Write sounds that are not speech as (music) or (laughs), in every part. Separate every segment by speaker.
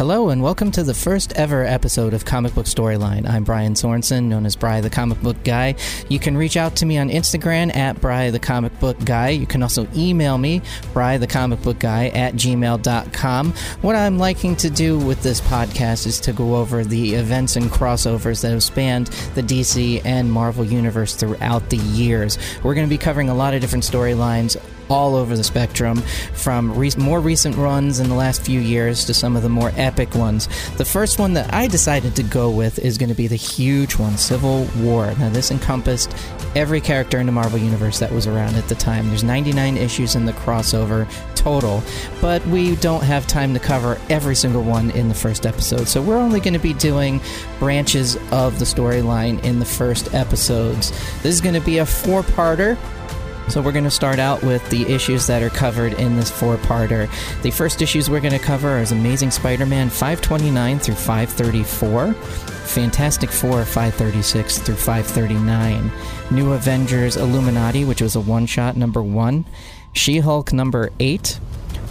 Speaker 1: Hello, and welcome to the first ever episode of Comic Book Storyline. I'm Brian Sorensen, known as Bry the Comic Book Guy. You can reach out to me on Instagram at Bry the Comic Book Guy. You can also email me, Bry the Comic Book Guy at gmail.com. What I'm liking to do with this podcast is to go over the events and crossovers that have spanned the DC and Marvel universe throughout the years. We're going to be covering a lot of different storylines all over the spectrum, from re- more recent runs in the last few years to some of the more epic ones. The first one that I decided to go with is going to be the huge one, Civil War. Now, this encompassed every character in the Marvel Universe that was around at the time. There's 99 issues in the crossover total, but we don't have time to cover every single one in the first episode. So we're only going to be doing branches of the storyline in the first episodes. This is going to be a four parter. So we're going to start out with the issues that are covered in this four-parter. The first issues we're going to cover is Amazing Spider-Man 529 through 534, Fantastic Four 536 through 539, New Avengers Illuminati, which was a one-shot number 1, She-Hulk number 8,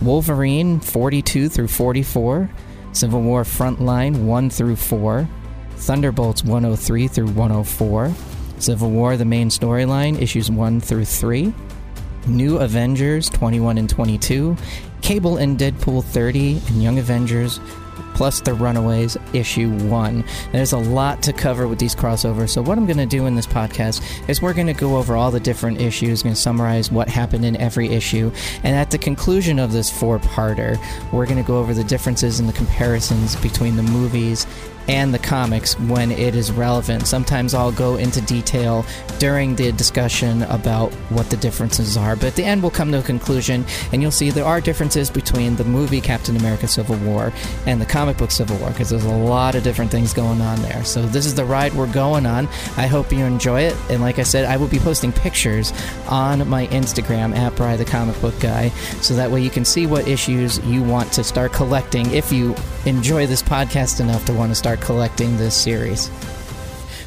Speaker 1: Wolverine 42 through 44, Civil War Frontline 1 through 4, Thunderbolts 103 through 104, Civil War, the main storyline, issues 1 through 3. New Avengers 21 and 22. Cable and Deadpool 30. And Young Avengers plus The Runaways, issue one. There's a lot to cover with these crossovers, so what I'm going to do in this podcast is we're going to go over all the different issues, going to summarize what happened in every issue, and at the conclusion of this four parter, we're going to go over the differences and the comparisons between the movies and the comics when it is relevant. Sometimes I'll go into detail during the discussion about what the differences are, but at the end we'll come to a conclusion and you'll see there are differences between the movie Captain America Civil War and the comic book Civil War because there's a lot of different things going on there. So this is the ride we're going on. I hope you enjoy it. And like I said, I will be posting pictures on my Instagram at Bry the Comic Book Guy so that way you can see what issues you want to start collecting if you enjoy this podcast enough to want to start collecting this series.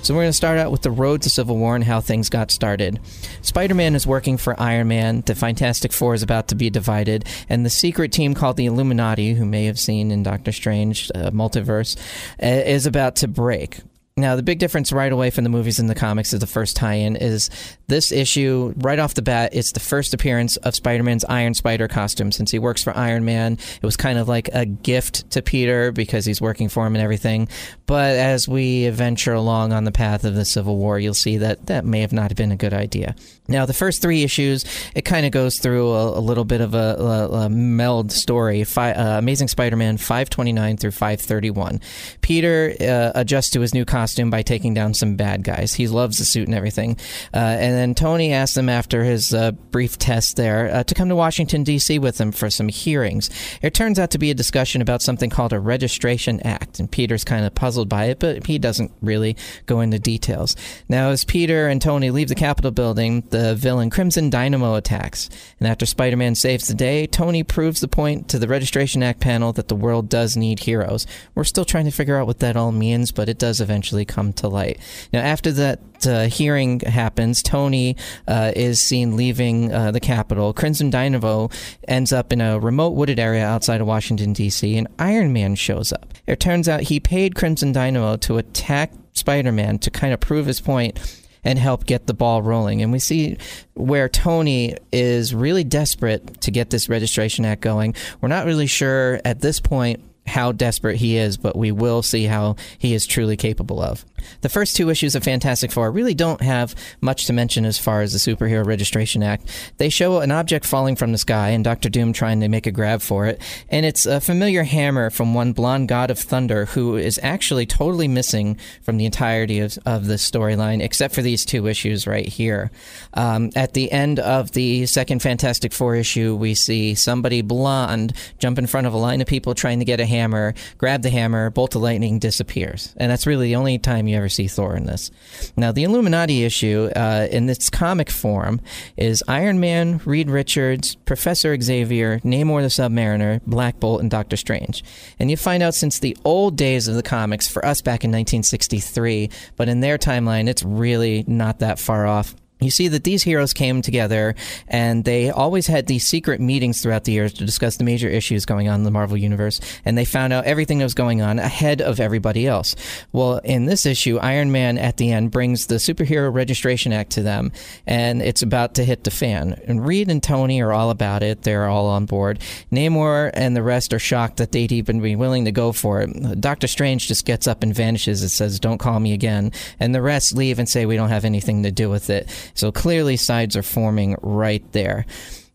Speaker 1: So we're going to start out with the road to Civil War and how things got started. Spider-Man is working for Iron Man. The Fantastic Four is about to be divided, and the secret team called the Illuminati, who may have seen in Doctor Strange uh, multiverse, uh, is about to break. Now, the big difference right away from the movies and the comics is the first tie in is this issue, right off the bat, it's the first appearance of Spider Man's Iron Spider costume. Since he works for Iron Man, it was kind of like a gift to Peter because he's working for him and everything. But as we venture along on the path of the Civil War, you'll see that that may have not been a good idea. Now, the first three issues, it kind of goes through a, a, little bit of a, a, a meld story. Fi, uh, Amazing Spider Man 529 through 531. Peter uh, adjusts to his new costume costume by taking down some bad guys. He loves the suit and everything. Uh, and then Tony asked him after his uh, brief test there uh, to come to Washington, D.C. with him for some hearings. It turns out to be a discussion about something called a Registration Act, and Peter's kind of puzzled by it, but he doesn't really go into details. Now, as Peter and Tony leave the Capitol building, the villain Crimson Dynamo attacks. And after Spider Man saves the day, Tony proves the point to the Registration Act panel that the world does need heroes. We're still trying to figure out what that all means, but it does eventually eventually come to light. Now, after that uh, hearing happens, Tony uh, is seen leaving uh, the Capitol. Crimson Dynamo ends up in a remote wooded area outside of Washington, D.C., and Iron Man shows up. It turns out he paid Crimson Dynamo to attack Spider Man to kind of prove his point and help get the ball rolling. And we see where Tony is really desperate to get this registration act going. We're not really sure at this point how desperate he is, but we will see how he is truly capable of. The first two issues of Fantastic Four really don't have much to mention as far as the Superhero Registration Act. They show an object falling from the sky and Doctor Doom trying to make a grab for it, and it's a familiar hammer from one blonde god of thunder who is actually totally missing from the entirety of, of the storyline, except for these two issues right here. Um, at the end of the second Fantastic Four issue, we see somebody blonde jump in front of a line of people trying to get a hammer, grab the hammer, bolt of lightning disappears. And that's really the only time you ever see Thor in this. Now, the Illuminati issue uh, in its comic form is Iron Man, Reed Richards, Professor Xavier, Namor the Submariner, Black Bolt, and Doctor Strange. And you find out since the old days of the comics, for us back in 1963, but in their timeline, it's really not that far off you see that these heroes came together and they always had these secret meetings throughout the years to discuss the major issues going on in the Marvel Universe, and they found out everything that was going on ahead of everybody else. Well, in this issue, Iron Man at the end brings the Superhero Registration Act to them, and it's about to hit the fan. And Reed and Tony are all about it, they're all on board. Namor and the rest are shocked that they'd even be willing to go for it. Doctor Strange just gets up and vanishes and says, Don't call me again. And the rest leave and say, We don't have anything to do with it. So clearly, sides are forming right there.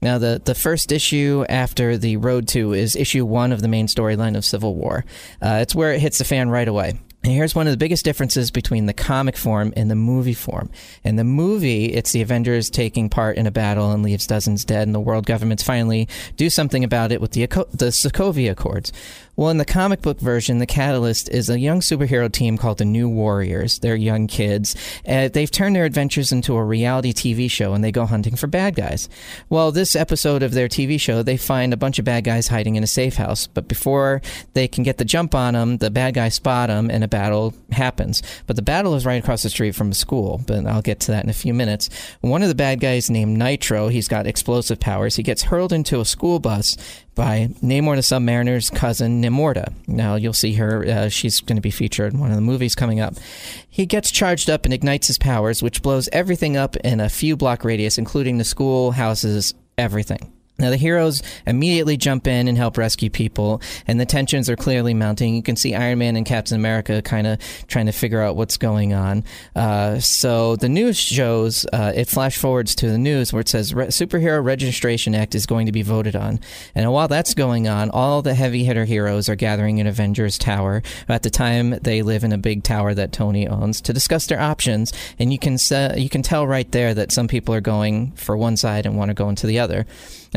Speaker 1: Now, the, the first issue after the Road to is issue one of the main storyline of Civil War. Uh, it's where it hits the fan right away. And here's one of the biggest differences between the comic form and the movie form. In the movie, it's the Avengers taking part in a battle and leaves dozens dead, and the world governments finally do something about it with the, the Sokovia Accords. Well, in the comic book version, the Catalyst is a young superhero team called the New Warriors. They're young kids. Uh, they've turned their adventures into a reality TV show and they go hunting for bad guys. Well, this episode of their TV show, they find a bunch of bad guys hiding in a safe house. But before they can get the jump on them, the bad guys spot them and a battle happens. But the battle is right across the street from a school, but I'll get to that in a few minutes. One of the bad guys named Nitro, he's got explosive powers. He gets hurled into a school bus by Namor the Submariner's cousin, Namorita. Now, you'll see her. Uh, she's going to be featured in one of the movies coming up. He gets charged up and ignites his powers, which blows everything up in a few block radius, including the school, houses, everything. Now, the heroes immediately jump in and help rescue people, and the tensions are clearly mounting. You can see Iron Man and Captain America kind of trying to figure out what's going on. Uh, so, the news shows uh, it flash forwards to the news where it says Re- Superhero Registration Act is going to be voted on. And while that's going on, all the heavy hitter heroes are gathering in Avengers Tower. At the time, they live in a big tower that Tony owns to discuss their options. And you can, you can tell right there that some people are going for one side and want to go into the other.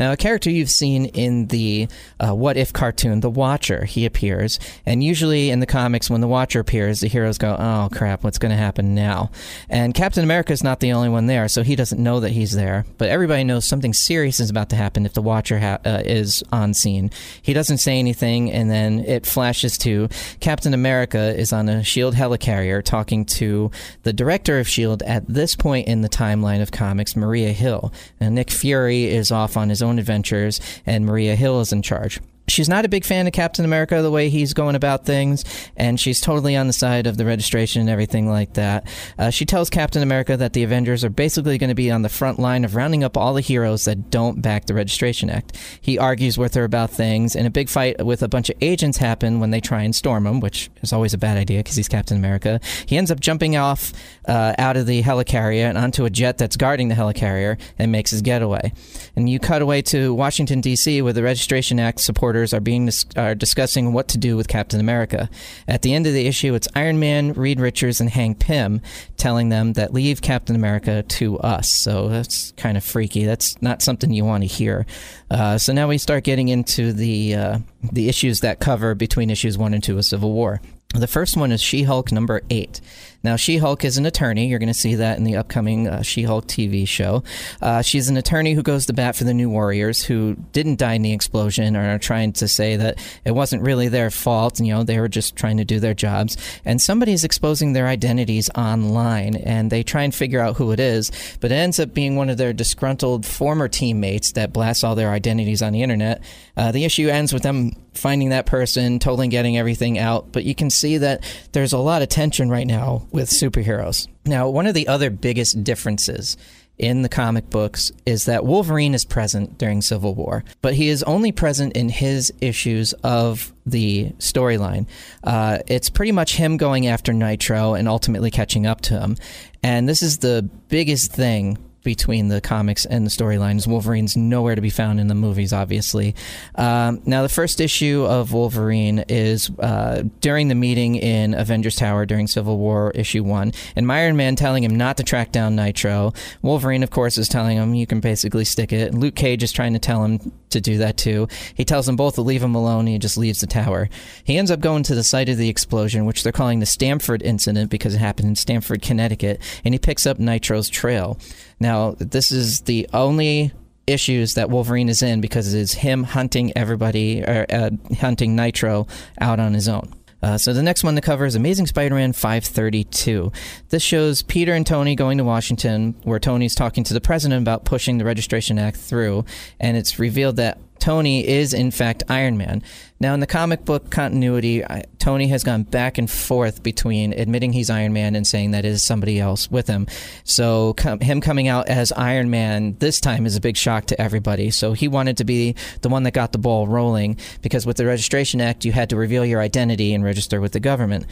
Speaker 1: Now, a character you've seen in the uh, What If cartoon, the Watcher, he appears. And usually in the comics, when the Watcher appears, the heroes go, oh crap, what's going to happen now? And Captain America is not the only one there, so he doesn't know that he's there. But everybody knows something serious is about to happen if the Watcher ha- uh, is on scene. He doesn't say anything, and then it flashes to Captain America is on a S.H.I.E.L.D. helicarrier talking to the director of S.H.I.E.L.D. at this point in the timeline of comics, Maria Hill. And Nick Fury is off on his own adventures, and Maria Hill is in charge she's not a big fan of Captain America the way he's going about things, and she's totally on the side of the registration and everything like that. Uh, she tells Captain America that the Avengers are basically going to be on the front line of rounding up all the heroes that don't back the Registration Act. He argues with her about things, and a big fight with a bunch of agents happen when they try and storm him, which is always a bad idea because he's Captain America. He ends up jumping off uh, out of the helicarrier and onto a jet that's guarding the helicarrier and makes his getaway. And you cut away to Washington D.C. where the Registration Act supporters are being are discussing what to do with Captain America. At the end of the issue, it's Iron Man, Reed Richards, and Hank Pym telling them that leave Captain America to us. So that's kind of freaky. That's not something you want to hear. Uh, so now we start getting into the uh, the issues that cover between issues one and two of Civil War. The first one is She Hulk number eight. Now, She Hulk is an attorney. You're going to see that in the upcoming uh, She Hulk TV show. Uh, she's an attorney who goes to bat for the New Warriors who didn't die in the explosion or are trying to say that it wasn't really their fault. You know, they were just trying to do their jobs. And somebody is exposing their identities online and they try and figure out who it is, but it ends up being one of their disgruntled former teammates that blasts all their identities on the internet. Uh, the issue ends with them finding that person, totally getting everything out, but you can see that there's a lot of tension right now with superheroes. Now, one of the other biggest differences in the comic books is that Wolverine is present during Civil War, but he is only present in his issues of the storyline. Uh, it's pretty much him going after Nitro and ultimately catching up to him. And this is the biggest thing between the comics and the storylines. Wolverine's nowhere to be found in the movies, obviously. Um, now, the first issue of Wolverine is uh, during the meeting in Avengers Tower during Civil War issue one, and Iron Man telling him not to track down Nitro. Wolverine, of course, is telling him you can basically stick it. Luke Cage is trying to tell him to do that too. He tells them both to leave him alone. he just leaves the tower. He ends up going to the site of the explosion, which they're calling the Stamford incident because it happened in Stamford, Connecticut, and he picks up Nitro's trail. Now, this is the only issues that Wolverine is in because it's him hunting everybody or uh, hunting Nitro out on his own. Uh, so the next one to cover is Amazing Spider-Man 532. This shows Peter and Tony going to Washington, where Tony's talking to the president about pushing the Registration Act through, and it's revealed that Tony is in fact Iron Man. Now, in the comic book continuity, Tony has gone back and forth between admitting he's Iron Man and saying that is somebody else with him. So, com- him coming out as Iron Man this time is a big shock to everybody. So, he wanted to be the one that got the ball rolling because with the Registration Act, you had to reveal your identity and register with the government.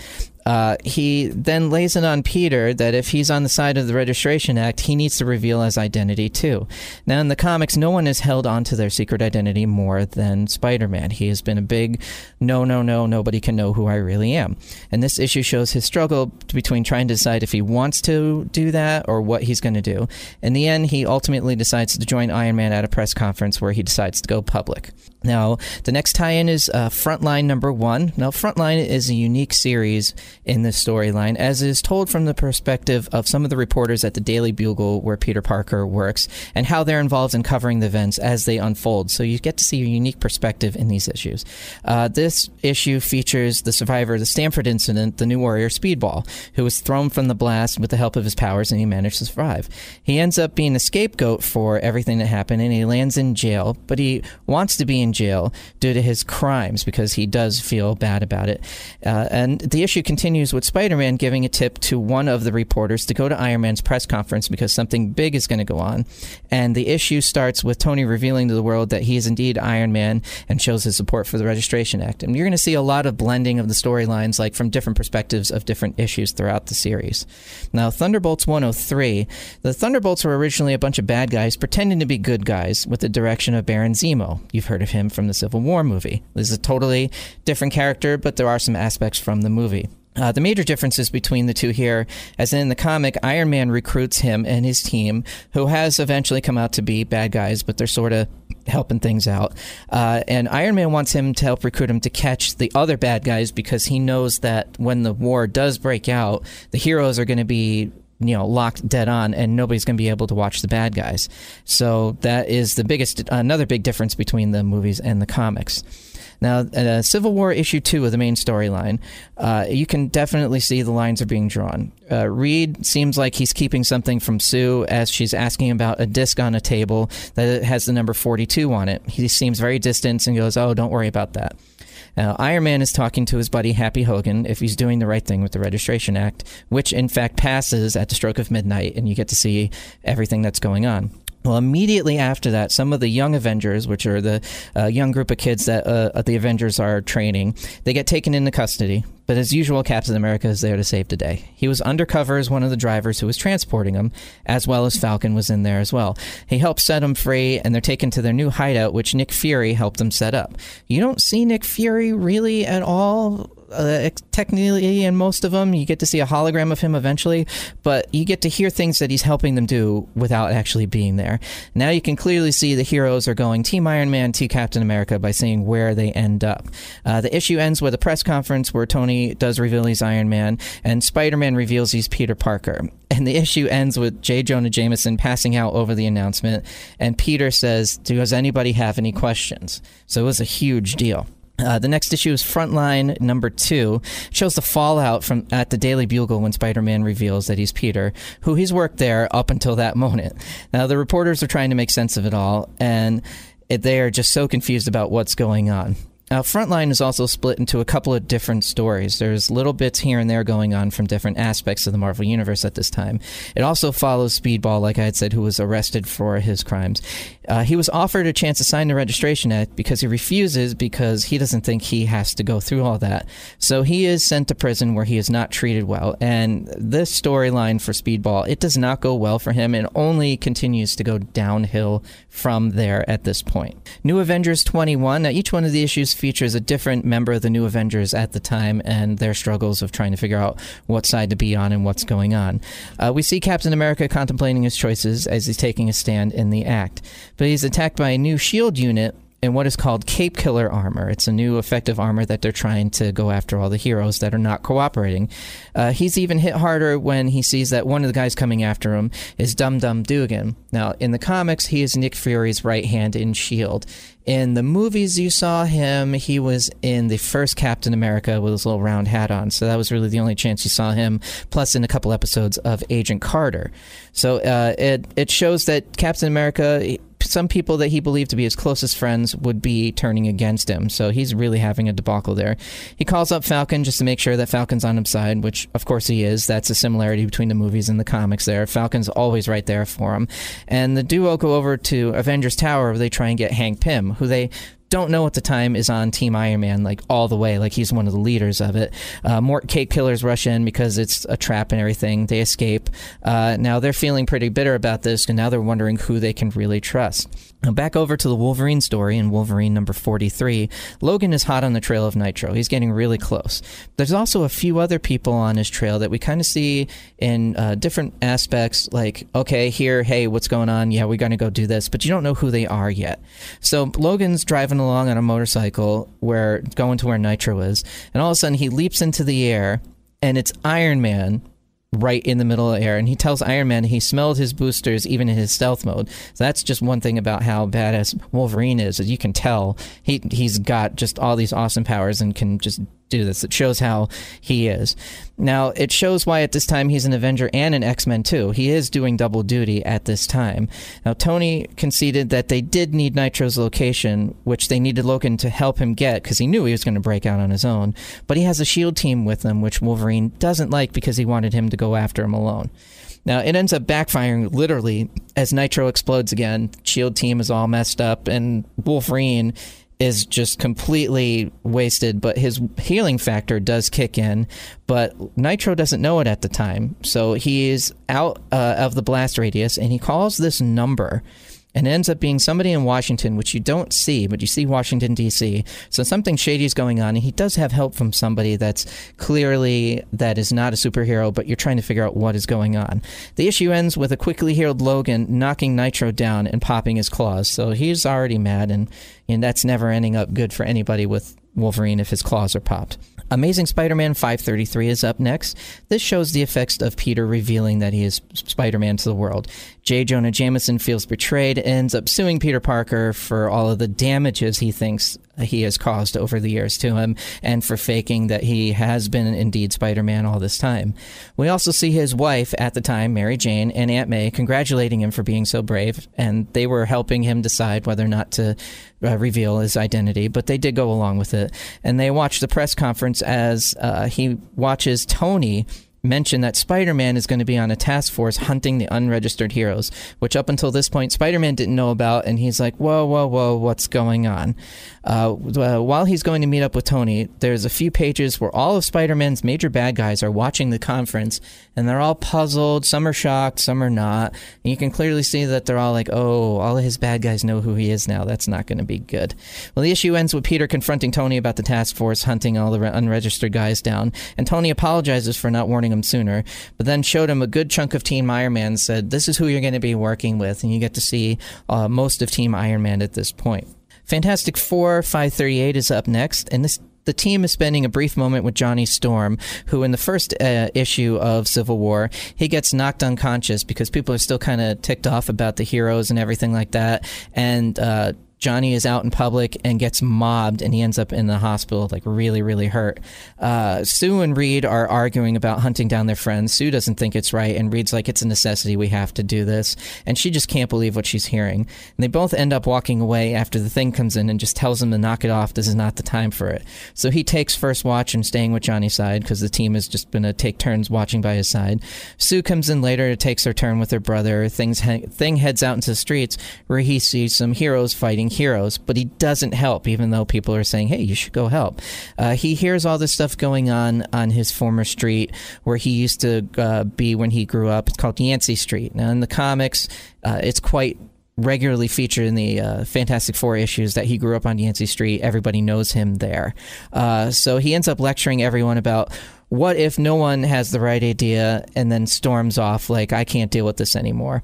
Speaker 1: Uh, he then lays it on Peter that if he's on the side of the Registration Act, he needs to reveal his identity too. Now, in the comics, no one has held on to their secret identity more than Spider Man. He has been a big big no, no, no, nobody can know who I really am. And this issue shows his struggle between trying to decide if he wants to do that or what he's going to do. In the end, he ultimately decides to join Iron Man at a press conference where he decides to go public. Now, the next tie in is uh, Frontline number one. Now, Frontline is a unique series in this storyline, as is told from the perspective of some of the reporters at the Daily Bugle, where Peter Parker works, and how they're involved in covering the events as they unfold. So you get to see a unique perspective in these issues. Uh, this issue features the survivor of the Stamford incident, the new warrior Speedball, who was thrown from the blast with the help of his powers, and he managed to survive. He ends up being a scapegoat for everything that happened, and he lands in jail, but he wants to be in in jail due to his crimes because he does feel bad about it. Uh, and the issue continues with Spider Man giving a tip to one of the reporters to go to Iron Man's press conference because something big is going to go on. And the issue starts with Tony revealing to the world that he is indeed Iron Man and shows his support for the Registration Act. And you're going to see a lot of blending of the storylines, like from different perspectives of different issues throughout the series. Now, Thunderbolts 103, the Thunderbolts were originally a bunch of bad guys pretending to be good guys with the direction of Baron Zemo. You've heard of him him from the Civil War movie. This is a totally different character, but there are some aspects from the movie. Uh, the major differences between the two here, as in the comic, Iron Man recruits him and his team, who has eventually come out to be bad guys, but they're sort of helping things out. Uh, and Iron Man wants him to help recruit him to catch the other bad guys because he knows that when the war does break out, the heroes are going to be you know locked dead on and nobody's going to be able to watch the bad guys. So that is the biggest another big difference between the movies and the comics. Now uh, civil war issue 2 of the main storyline uh, you can definitely see the lines are being drawn. Uh, reed seems like he's keeping something from sue as she's asking about a disc on a table that has the number 42 on it. He seems very distant and goes oh don't worry about that now, Iron Man is talking to his buddy Happy Hogan if he's doing the right thing with the Registration Act, which in fact passes at the stroke of midnight, and you get to see everything that's going on. Well, immediately after that, some of the young Avengers, which are the uh, young group of kids that uh, the Avengers are training, they get taken into custody. But as usual, Captain America is there to save the day. He was undercover as one of the drivers who was transporting them, as well as Falcon was in there as well. He helps set them free, and they're taken to their new hideout, which Nick Fury helped them set up. You don't see Nick Fury really at all uh, technically in most of them. You get to see a hologram of him eventually, but you get to hear things that he's helping them do without actually being there. Now you can clearly see the heroes are going Team Iron Man, Team Captain America by seeing where they end up. Uh, the issue ends with a press conference where Tony does reveal he's Iron Man, and Spider Man reveals he's Peter Parker. (laughs) And the issue ends with J. Jonah Jameson passing out over the announcement, and Peter says, Does anybody have any questions? So it was a huge deal. Uh, the next issue is Frontline number two. It shows the fallout from at the Daily Bugle when Spider-Man reveals that he's Peter, who he's worked there up until that moment. Now the reporters are trying to make sense of it all, and they are just so confused about what's going on. Now, Frontline is also split into a couple of different stories. There's little bits here and there going on from different aspects of the Marvel Universe at this time. It also follows Speedball, like I had said, who was arrested for his crimes. Uh, he was offered a chance to sign the Registration Act because he refuses because he doesn't think he has to go through all that. So he is sent to prison where he is not treated well. And this storyline for Speedball, it does not go well for him and only continues to go downhill from there at this point. New Avengers 21. Now, each one of the issues features a different member of the New Avengers at the time and their struggles of trying to figure out what side to be on and what's going on. Uh, we see Captain America contemplating his choices as he's taking a stand in the act but he's attacked by a new shield unit in what is called Cape Killer armor. It's a new effective armor that they're trying to go after all the heroes that are not cooperating. Uh, he's even hit harder when he sees that one of the guys coming after him is Dum Dum Dugan. Now, in the comics, he is Nick Fury's right hand in S.H.I.E.L.D. In the movies you saw him, he was in the first Captain America with his little round hat on. So that was really the only chance you saw him, plus in a couple episodes of Agent Carter. So uh, it, it shows that Captain America some people that he believed to be his closest friends would be turning against him. So he's really having a debacle there. He calls up Falcon just to make sure that Falcon's on his side, which of course he is. That's a similarity between the movies and the comics there. Falcon's always right there for him. And the duo go over to Avengers Tower where they try and get Hank Pym, who they don't know at the time is on Team Iron Man like all the way. Like he's one of the leaders of it. Uh, more Cape Killers rush in because it's a trap and everything. They escape. Uh, now they're feeling pretty bitter about this, and now they're wondering who they can really trust. Now back over to the Wolverine story in Wolverine number 43. Logan is hot on the trail of Nitro. He's getting really close. There's also a few other people on his trail that we kind of see in uh, different aspects, like, okay, here, hey, what's going on? Yeah, we're going to go do this, but you don't know who they are yet. So Logan's driving along on a motorcycle where going to where Nitro is, and all of a sudden he leaps into the air and it's Iron Man right in the middle of the air. And he tells Iron Man he smelled his boosters even in his stealth mode. So that's just one thing about how badass Wolverine is, is you can tell he he's got just all these awesome powers and can just do this. It shows how he is. Now, it shows why at this time he's an Avenger and an X Men too. He is doing double duty at this time. Now, Tony conceded that they did need Nitro's location, which they needed Logan to help him get because he knew he was going to break out on his own. But he has a SHIELD team with him, which Wolverine doesn't like because he wanted him to go after him alone. Now, it ends up backfiring literally as Nitro explodes again. Shield team is all messed up, and Wolverine is just completely wasted, but his healing factor does kick in. But Nitro doesn't know it at the time. So he is out uh, of the blast radius and he calls this number and ends up being somebody in Washington, which you don't see, but you see Washington, D.C. So something shady is going on, and he does have help from somebody that's clearly that is not a superhero, but you're trying to figure out what is going on. The issue ends with a quickly healed Logan knocking Nitro down and popping his claws. So he's already mad, and, and that's never ending up good for anybody with Wolverine if his claws are popped. Amazing Spider Man 533 is up next. This shows the effects of Peter revealing that he is Spider Man to the world. J. Jonah Jameson feels betrayed, ends up suing Peter Parker for all of the damages he thinks he has caused over the years to him and for faking that he has been indeed Spider Man all this time. We also see his wife at the time, Mary Jane, and Aunt May congratulating him for being so brave, and they were helping him decide whether or not to uh, reveal his identity, but they did go along with it. And they watched the press conference as uh, he watches Tony mention that Spider Man is going to be on a task force hunting the unregistered heroes, which up until this point Spider Man didn't know about. And he's like, whoa, whoa, whoa, what's going on? Uh, while he's going to meet up with Tony, there's a few pages where all of Spider Man's major bad guys are watching the conference and they're all puzzled. Some are shocked, some are not. And you can clearly see that they're all like, oh, all of his bad guys know who he is now. That's not going to be good. Well, the issue ends with Peter confronting Tony about the task force hunting all the unregistered guys down. And Tony apologizes for not warning him sooner, but then showed him a good chunk of Team Iron Man, said, this is who you're going to be working with. And you get to see uh, most of Team Iron Man at this point. Fantastic Four 538 is up next, and this the team is spending a brief moment with Johnny Storm, who in the first uh, issue of Civil War, he gets knocked unconscious because people are still kind of ticked off about the heroes and everything like that. And uh, Johnny is out in public and gets mobbed, and he ends up in the hospital, like really, really hurt. Uh, Sue and Reed are arguing about hunting down their friends. Sue doesn't think it's right, and Reed's like, "It's a necessity. We have to do this." And she just can't believe what she's hearing. And they both end up walking away after the thing comes in and just tells him to knock it off. This is not the time for it. So he takes first watch and staying with Johnny's side because the team is just going to take turns watching by his side. Sue comes in later, and takes her turn with her brother. Things he- thing heads out into the streets where he sees some heroes fighting heroes, but he doesn't help, even though people are saying, hey, you should go help. Uh, he hears all this stuff going on on his former street where he used to uh, be when he grew up. It's called Yancey Street. Now, in the comics, uh, it's quite regularly featured in the uh, Fantastic Four issues that he grew up on Yancey Street. Everybody knows him there. Uh, so he ends up lecturing everyone about what if no one has the right idea and then storms off like, I can't deal with this anymore.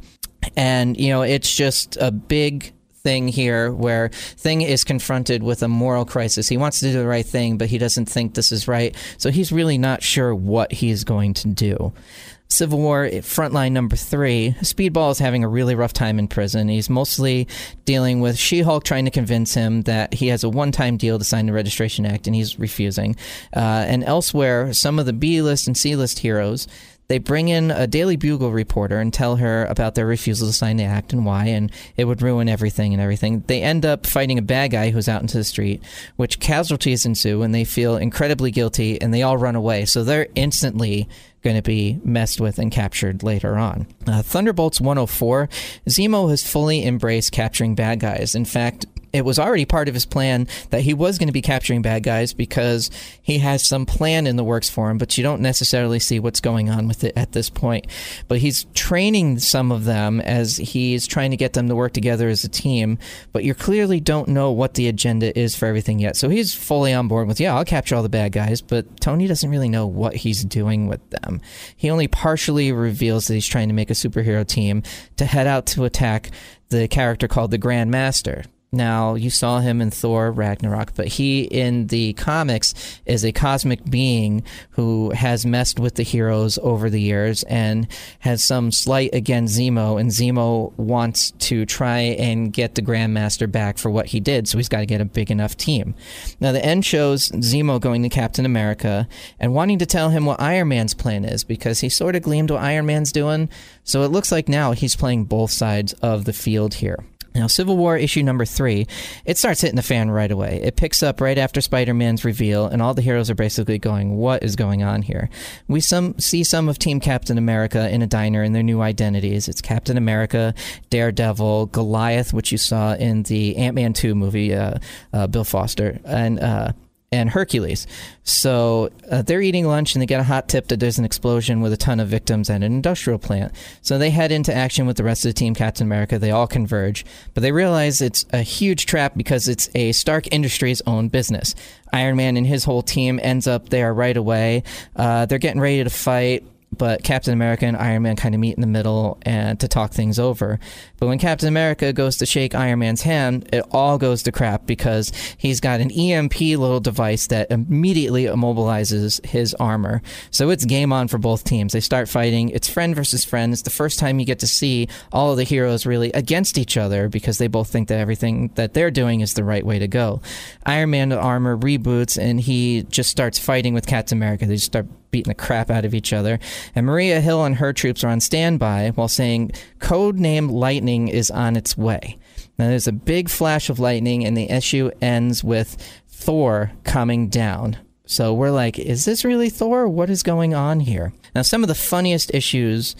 Speaker 1: And, you know, it's just a big thing here where Thing is confronted with a moral crisis. He wants to do the right thing, but he doesn't think this is right. So he's really not sure what he's going to do. Civil War frontline number three, Speedball is having a really rough time in prison. He's mostly dealing with She Hulk trying to convince him that he has a one time deal to sign the Registration Act, and he's refusing. Uh, and elsewhere, some of the B list and C list heroes they bring in a Daily Bugle reporter and tell her about their refusal to sign the act and why, and it would ruin everything and everything. They end up fighting a bad guy who's out into the street, which casualties ensue, and they feel incredibly guilty, and they all run away. So they're instantly going to be messed with and captured later on. Uh, Thunderbolts 104, Zemo has fully embraced capturing bad guys. In fact, it was already part of his plan that he was going to be capturing bad guys because he has some plan in the works for him, but you don't necessarily see what's going on with it at this point. But he's training some of them as he's trying to get them to work together as a team, but you clearly don't know what the agenda is for everything yet. So he's fully on board with, yeah, I'll capture all the bad guys, but Tony doesn't really know what he's doing with them. He only partially reveals that he's trying to make a superhero team to head out to attack the character called the Grand Master. Now, you saw him in Thor Ragnarok, but he in the comics is a cosmic being who has messed with the heroes over the years and has some slight against Zemo, and Zemo wants to try and get the Grandmaster back for what he did, so he's got to get a big enough team. Now, the end shows Zemo going to Captain America and wanting to tell him what Iron Man's plan is because he sort of gleamed what Iron Man's doing, so it looks like now he's playing both sides of the field here. Now, Civil War issue number three, it starts hitting the fan right away. It picks up right after Spider Man's reveal, and all the heroes are basically going, What is going on here? We some see some of Team Captain America in a diner in their new identities. It's Captain America, Daredevil, Goliath, which you saw in the Ant Man 2 movie, uh, uh, Bill Foster, and uh, and Hercules. So uh, they're eating lunch and they get a hot tip that there's an explosion with a ton of victims at an industrial plant. So they head into action with the rest of the team, Captain America. They all converge, but they realize it's a huge trap because it's a Stark Industries own business. Iron Man and his whole team ends up there right away. Uh, they're getting ready to fight but Captain America and Iron Man kind of meet in the middle and to talk things over. But when Captain America goes to shake Iron Man's hand, it all goes to crap because he's got an EMP little device that immediately immobilizes his armor. So it's game on for both teams. They start fighting. It's friend versus friend. It's the first time you get to see all of the heroes really against each other because they both think that everything that they're doing is the right way to go. Iron Man armor reboots and he just starts fighting with Captain America. They just start beating the crap out of each other. And Maria Hill and her troops are on standby while saying, Code name Lightning is on its way. Now, there's a big flash of lightning, and the issue ends with Thor coming down. So we're like, is this really Thor? What is going on here? Now, some of the funniest issues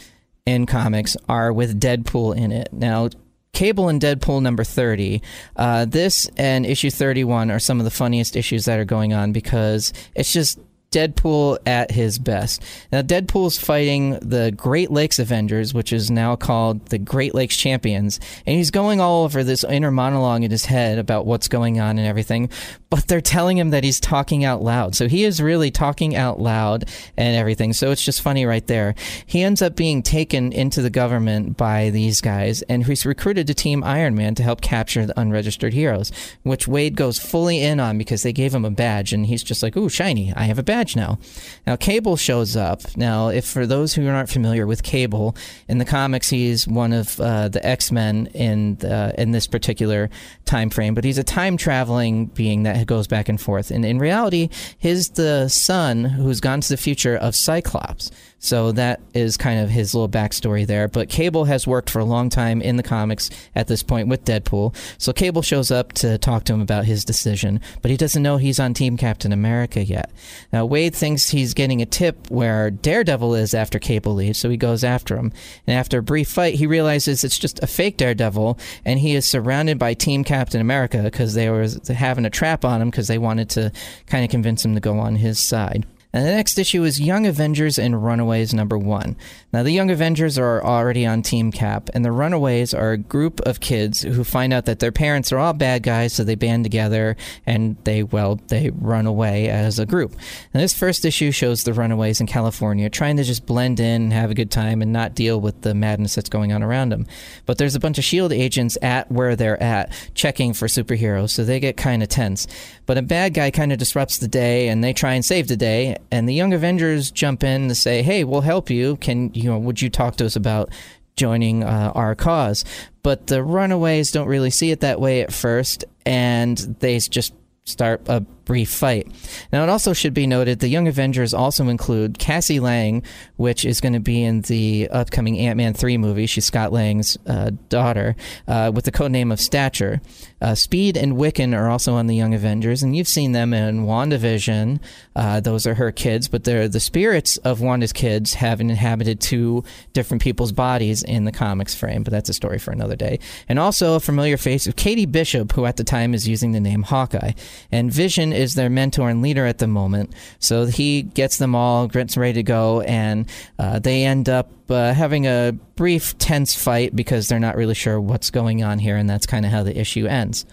Speaker 1: in comics are with Deadpool in it. Now, Cable and Deadpool number 30. Uh, this and issue 31 are some of the funniest issues that are going on because it's just Deadpool at his best. Now, Deadpool's fighting the Great Lakes Avengers, which is now called the Great Lakes Champions, and he's going all over this inner monologue in his head about what's going on and everything, but they're telling him that he's talking out loud. So he is really talking out loud and everything. So it's just funny right there. He ends up being taken into the government by these guys, and he's recruited to Team Iron Man to help capture the unregistered heroes, which Wade goes fully in on because they gave him a badge, and he's just like, ooh, shiny, I have a badge now. Now, Cable shows up. Now, if for those who aren't familiar with Cable, in the comics, he's one of uh, the X Men in in this particular time frame, but he's a time traveling being that goes back and forth. And in reality, he's the son who's gone to the future of Cyclops. So that is kind of his little backstory there. But Cable has worked for a long time in the comics at this point with Deadpool. So Cable shows up to talk to him about his decision, but he doesn't know he's on Team Captain America yet. Now, Wade thinks he's getting a tip where Daredevil is after Cable leaves, so he goes after him. And after a brief fight, he realizes it's just a fake Daredevil, and he is surrounded by Team Captain America because they were having a trap on him because they wanted to kind of convince him to go on his side. And the next issue is Young Avengers and Runaways number one. Now, the Young Avengers are already on Team Cap, and the Runaways are a group of kids who find out that their parents are all bad guys, so they band together and they, well, they run away as a group. And this first issue shows the Runaways in California trying to just blend in and have a good time and not deal with the madness that's going on around them. But there's a bunch of S.H.I.E.L.D. agents at where they're at checking for superheroes, so they get kind of tense. But a bad guy kind of disrupts the day, and they try and save the day. And the Young Avengers jump in to say, "Hey, we'll help you. Can you know? Would you talk to us about joining uh, our cause?" But the Runaways don't really see it that way at first, and they just start a brief fight. Now, it also should be noted the Young Avengers also include Cassie Lang, which is going to be in the upcoming Ant Man 3 movie. She's Scott Lang's uh, daughter, uh, with the codename of Stature. Uh, Speed and Wiccan are also on the Young Avengers, and you've seen them in WandaVision. Uh, those are her kids, but they're the spirits of Wanda's kids have inhabited two different people's bodies in the comics frame, but that's a story for another day. And also a familiar face of Katie Bishop, who at the time is using the name Hawkeye. And Vision is their mentor and leader at the moment. So he gets them all, gets ready to go, and uh, they end up uh, having a brief, tense fight because they're not really sure what's going on here, and that's kind of how the issue ends.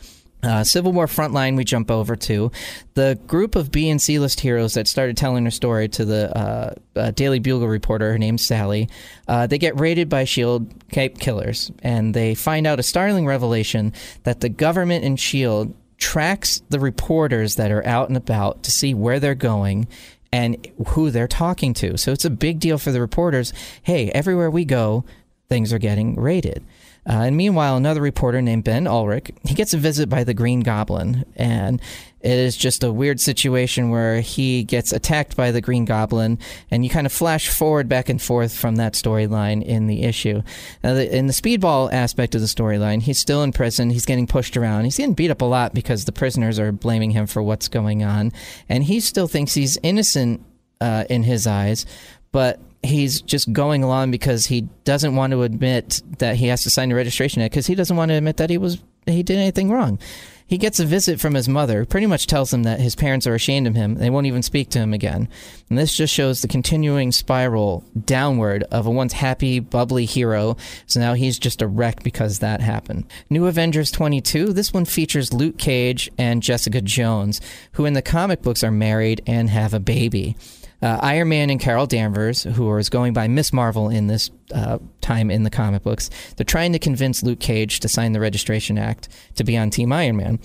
Speaker 1: Uh, Civil War Frontline, we jump over to the group of B and C list heroes that started telling their story to the uh, uh, Daily Bugle reporter. Her name's Sally. Uh, they get raided by Shield Cape killers, and they find out a startling revelation that the government and Shield tracks the reporters that are out and about to see where they're going and who they're talking to. So it's a big deal for the reporters. Hey, everywhere we go, things are getting raided. Uh, and meanwhile, another reporter named Ben Urich, he gets a visit by the Green Goblin, and it is just a weird situation where he gets attacked by the Green Goblin, and you kind of flash forward back and forth from that storyline in the issue. Now, the, in the speedball aspect of the storyline, he's still in prison. He's getting pushed around. He's getting beat up a lot because the prisoners are blaming him for what's going on, and he still thinks he's innocent uh, in his eyes, but he's just going along because he doesn't want to admit that he has to sign the registration because he doesn't want to admit that he was he did anything wrong. He gets a visit from his mother, pretty much tells him that his parents are ashamed of him. They won't even speak to him again. And this just shows the continuing spiral downward of a once happy, bubbly hero. So now he's just a wreck because that happened. New Avengers 22, this one features Luke Cage and Jessica Jones, who in the comic books are married and have a baby uh, Iron Man and Carol Danvers, who is going by Miss Marvel in this uh, time in the comic books, they're trying to convince Luke Cage to sign the Registration Act to be on Team Iron Man.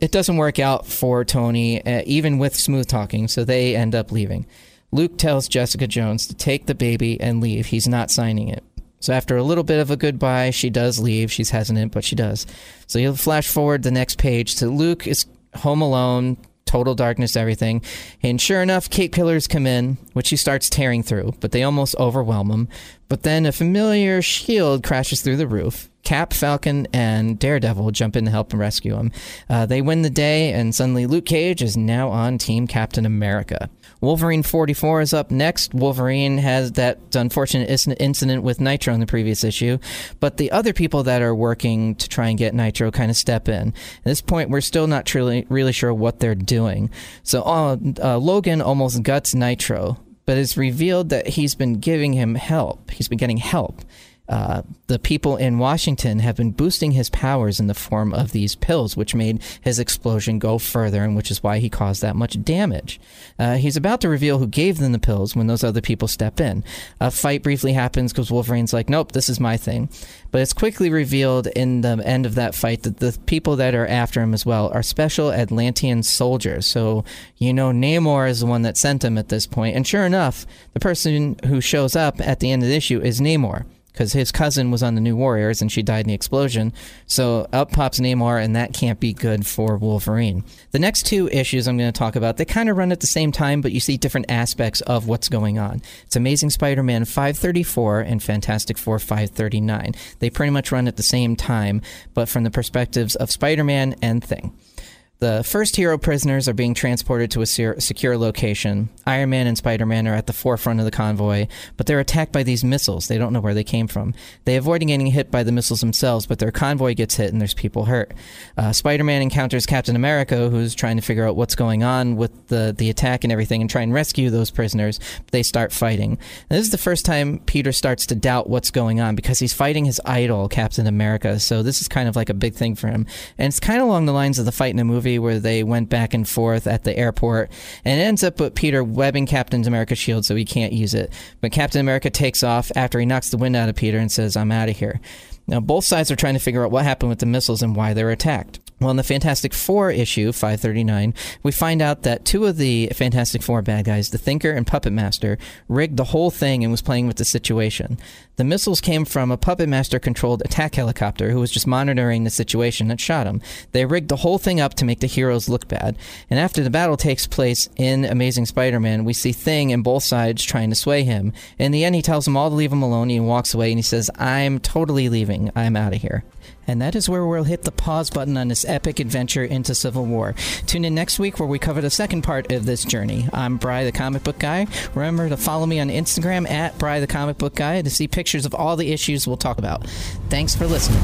Speaker 1: It doesn't work out for Tony, uh, even with smooth talking, so they end up leaving. Luke tells Jessica Jones to take the baby and leave. He's not signing it. So after a little bit of a goodbye, she does leave. She's hesitant, but she does. So you'll flash forward the next page to Luke is home alone, total darkness, everything. And sure enough, Cape Killers come in, which he starts tearing through, but they almost overwhelm him. But then a familiar shield crashes through the roof. Cap, Falcon, and Daredevil jump in to help and rescue him. Uh, they win the day, and suddenly Luke Cage is now on Team Captain America. Wolverine 44 is up next. Wolverine has that unfortunate incident with Nitro in the previous issue, but the other people that are working to try and get Nitro kind of step in. At this point, we're still not truly, really sure what they're doing. So uh, uh, Logan almost guts Nitro, but it's revealed that he's been giving him help. He's been getting help. Uh, the people in Washington have been boosting his powers in the form of these pills, which made his explosion go further, and which is why he caused that much damage. Uh, he's about to reveal who gave them the pills when those other people step in. A fight briefly happens because Wolverine's like, "Nope, this is my thing," but it's quickly revealed in the end of that fight that the people that are after him as well are special Atlantean soldiers. So you know Namor is the one that sent him at this point. and sure enough, the person who shows up at the end of the issue is Namor because his cousin was on the New Warriors and she died in the explosion. So up pops Namor, and that can't be good for Wolverine. The next two issues I'm going to talk about, they kind of run at the same time, but you see different aspects of what's going on. It's Amazing Spider Man 534 and Fantastic Four 539. They pretty much run at the same time, but from the perspectives of Spider Man and Thing. The first hero prisoners are being transported to a secure location. Iron Man and Spider Man are at the forefront of the convoy, but they're attacked by these missiles. They don't know where they came from. They avoid getting hit by the missiles themselves, but their convoy gets hit and there's people hurt. Uh, Spider Man encounters Captain America, who's trying to figure out what's going on with the, the attack and everything and try and rescue those prisoners. They start fighting. this is the first time Peter starts to doubt what's going on because he's fighting his idol, Captain America. So this is kind of like a big thing for him. And it's kind of along the lines of the fight in the movie movie where they went back and forth at the airport, and it ends up with Peter webbing Captain America's shield so he can't use it. But Captain America takes off after he knocks the wind out of Peter and says, "I'm out of here." Now both sides are trying to figure out what happened with the missiles and why they're attacked. Well, in the Fantastic Four issue, 539, we find out that two of the Fantastic Four bad guys, the Thinker and Puppet Master, rigged the whole thing and was playing with the situation. The missiles came from a Puppet Master controlled attack helicopter who was just monitoring the situation and shot him. They rigged the whole thing up to make the heroes look bad. And after the battle takes place in Amazing Spider Man, we see Thing and both sides trying to sway him. In the end, he tells them all to leave him alone. He walks away and he says, I'm totally leaving. I'm out of here. And that is where we'll hit the pause button on this epic adventure into Civil War. Tune in next week where we cover the second part of this journey. I'm Bry the Comic Book Guy. Remember to follow me on Instagram at Bry the Comic Book Guy to see pictures of all the issues we'll talk about. Thanks for listening.